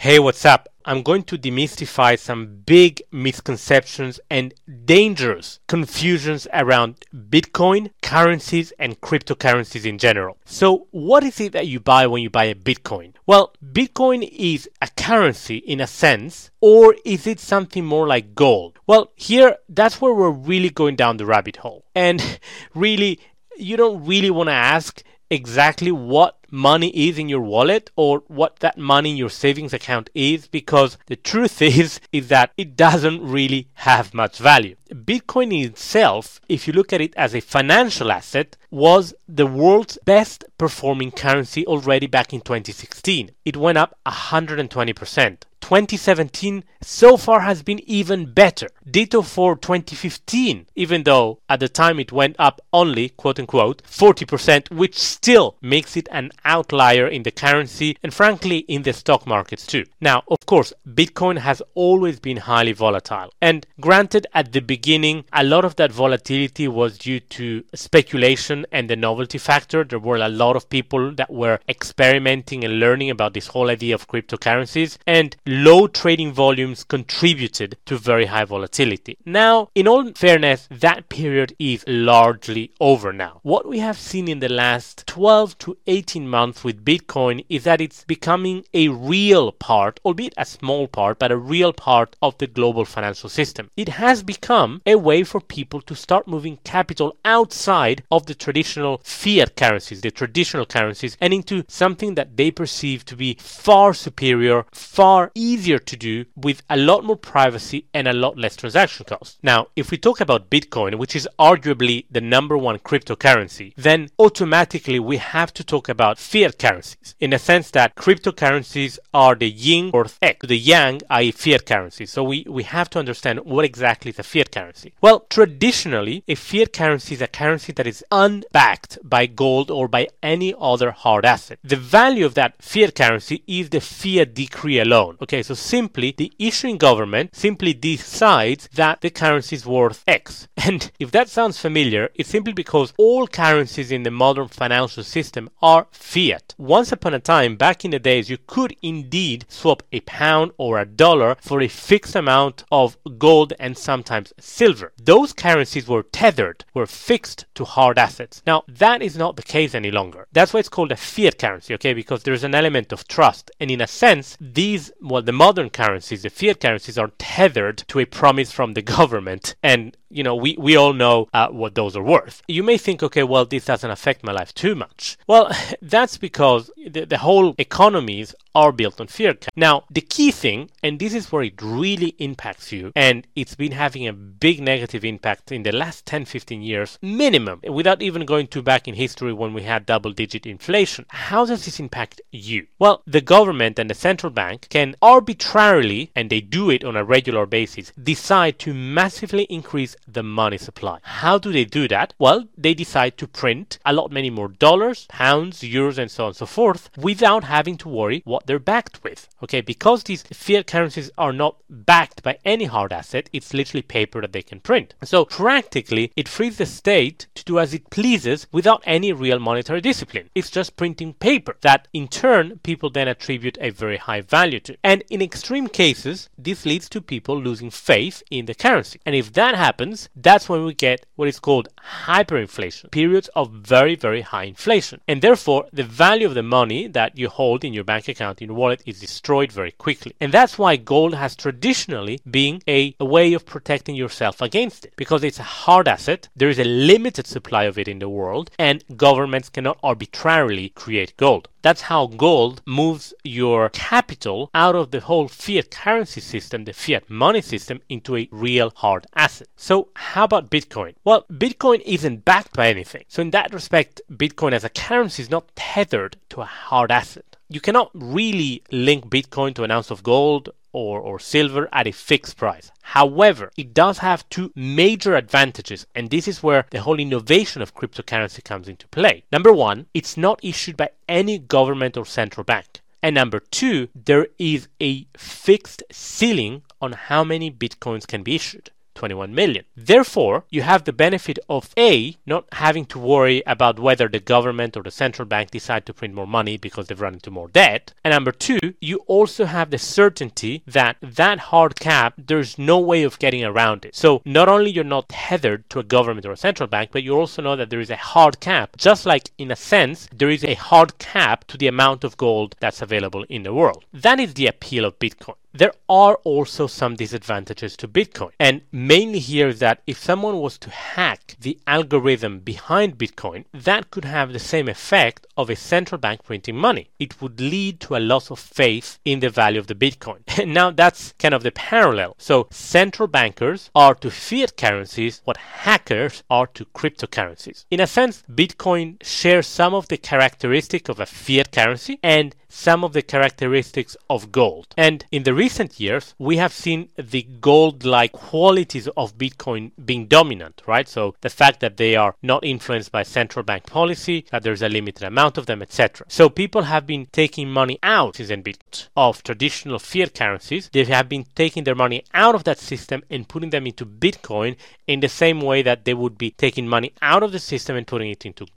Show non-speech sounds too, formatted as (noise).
Hey, what's up? I'm going to demystify some big misconceptions and dangerous confusions around Bitcoin, currencies, and cryptocurrencies in general. So, what is it that you buy when you buy a Bitcoin? Well, Bitcoin is a currency in a sense, or is it something more like gold? Well, here, that's where we're really going down the rabbit hole. And (laughs) really, you don't really want to ask exactly what money is in your wallet or what that money in your savings account is because the truth (laughs) is is that it doesn't really have much value. Bitcoin itself, if you look at it as a financial asset, was the world's best performing currency already back in 2016. It went up 120%. 2017 so far has been even better. Ditto for 2015, even though at the time it went up only, quote unquote, 40%, which still makes it an outlier in the currency and frankly in the stock markets too. Now, of course, Bitcoin has always been highly volatile. And granted, at the beginning, a lot of that volatility was due to speculation and the novelty factor. There were a lot of people that were experimenting and learning about this whole idea of cryptocurrencies. And low trading volumes contributed to very high volatility. Now, in all fairness, that period is largely over now. What we have seen in the last 12 to 18 months with Bitcoin is that it's becoming a real part, albeit a small part, but a real part of the global financial system. It has become a way for people to start moving capital outside of the traditional fiat currencies, the traditional currencies, and into something that they perceive to be far superior, far easier to do with a lot more privacy and a lot less transaction costs. Now, if we talk about Bitcoin, which is arguably the number one cryptocurrency, then automatically we have to talk about fiat currencies in the sense that cryptocurrencies are the yin or ek, the yang, i.e., fiat currency. So we, we have to understand what exactly is a fiat currency. Well, traditionally, a fiat currency is a currency that is unbacked by gold or by any other hard asset. The value of that fiat currency is the fiat decree alone. Okay, so simply the issuing government simply decides that the currency is worth X. (laughs) And if that sounds familiar, it's simply because all currencies in the modern financial system are fiat. Once upon a time, back in the days, you could indeed swap a pound or a dollar for a fixed amount of gold and sometimes silver. Those currencies were tethered, were fixed to hard assets. Now, that is not the case any longer. That's why it's called a fiat currency, okay? Because there's an element of trust. And in a sense, these, well, the modern currencies, the fiat currencies, are tethered to a promise from the government. And you know, we, we all know uh, what those are worth. You may think, okay, well, this doesn't affect my life too much. Well, (laughs) that's because the, the whole economies are built on fiat. Now, the key thing, and this is where it really impacts you, and it's been having a big negative impact in the last 10, 15 years, minimum, without even going too back in history when we had double digit inflation. How does this impact you? Well, the government and the central bank can arbitrarily, and they do it on a regular basis, decide to massively increase the money supply. How do they do that? Well, they decide to print a lot many more dollars, pounds, euros, and so on and so forth without having to worry what they're backed with. Okay, because these fiat currencies are not backed by any hard asset, it's literally paper that they can print. So practically, it frees the state to do as it pleases without any real monetary discipline. It's just printing paper that in turn people then attribute a very high value to. And in extreme cases, this leads to people losing faith in the currency. And if that happens, that's when we get what is called hyperinflation, periods of very, very high inflation. And therefore, the value of the money that you hold in your bank account, in your wallet, is destroyed very quickly. And that's why gold has traditionally been a, a way of protecting yourself against it, because it's a hard asset, there is a limited supply of it in the world, and governments cannot arbitrarily create gold. That's how gold moves your capital out of the whole fiat currency system, the fiat money system, into a real hard asset. So, how about Bitcoin? Well, Bitcoin isn't backed by anything. So, in that respect, Bitcoin as a currency is not tethered to a hard asset. You cannot really link Bitcoin to an ounce of gold or, or silver at a fixed price. However, it does have two major advantages, and this is where the whole innovation of cryptocurrency comes into play. Number one, it's not issued by any government or central bank. And number two, there is a fixed ceiling on how many bitcoins can be issued. 21 million. Therefore, you have the benefit of A, not having to worry about whether the government or the central bank decide to print more money because they've run into more debt. And number two, you also have the certainty that that hard cap, there's no way of getting around it. So not only you're not tethered to a government or a central bank, but you also know that there is a hard cap. Just like in a sense, there is a hard cap to the amount of gold that's available in the world. That is the appeal of Bitcoin. There are also some disadvantages to Bitcoin. And mainly here is that if someone was to hack the algorithm behind Bitcoin, that could have the same effect of a central bank printing money. It would lead to a loss of faith in the value of the Bitcoin. (laughs) And now that's kind of the parallel. So central bankers are to fiat currencies what hackers are to cryptocurrencies. In a sense, Bitcoin shares some of the characteristics of a fiat currency and some of the characteristics of gold. And in the recent years, we have seen the gold like qualities of Bitcoin being dominant, right? So the fact that they are not influenced by central bank policy, that there's a limited amount of them, etc. So people have been taking money out in Bitcoin of traditional fiat currencies. They have been taking their money out of that system and putting them into Bitcoin in the same way that they would be taking money out of the system and putting it into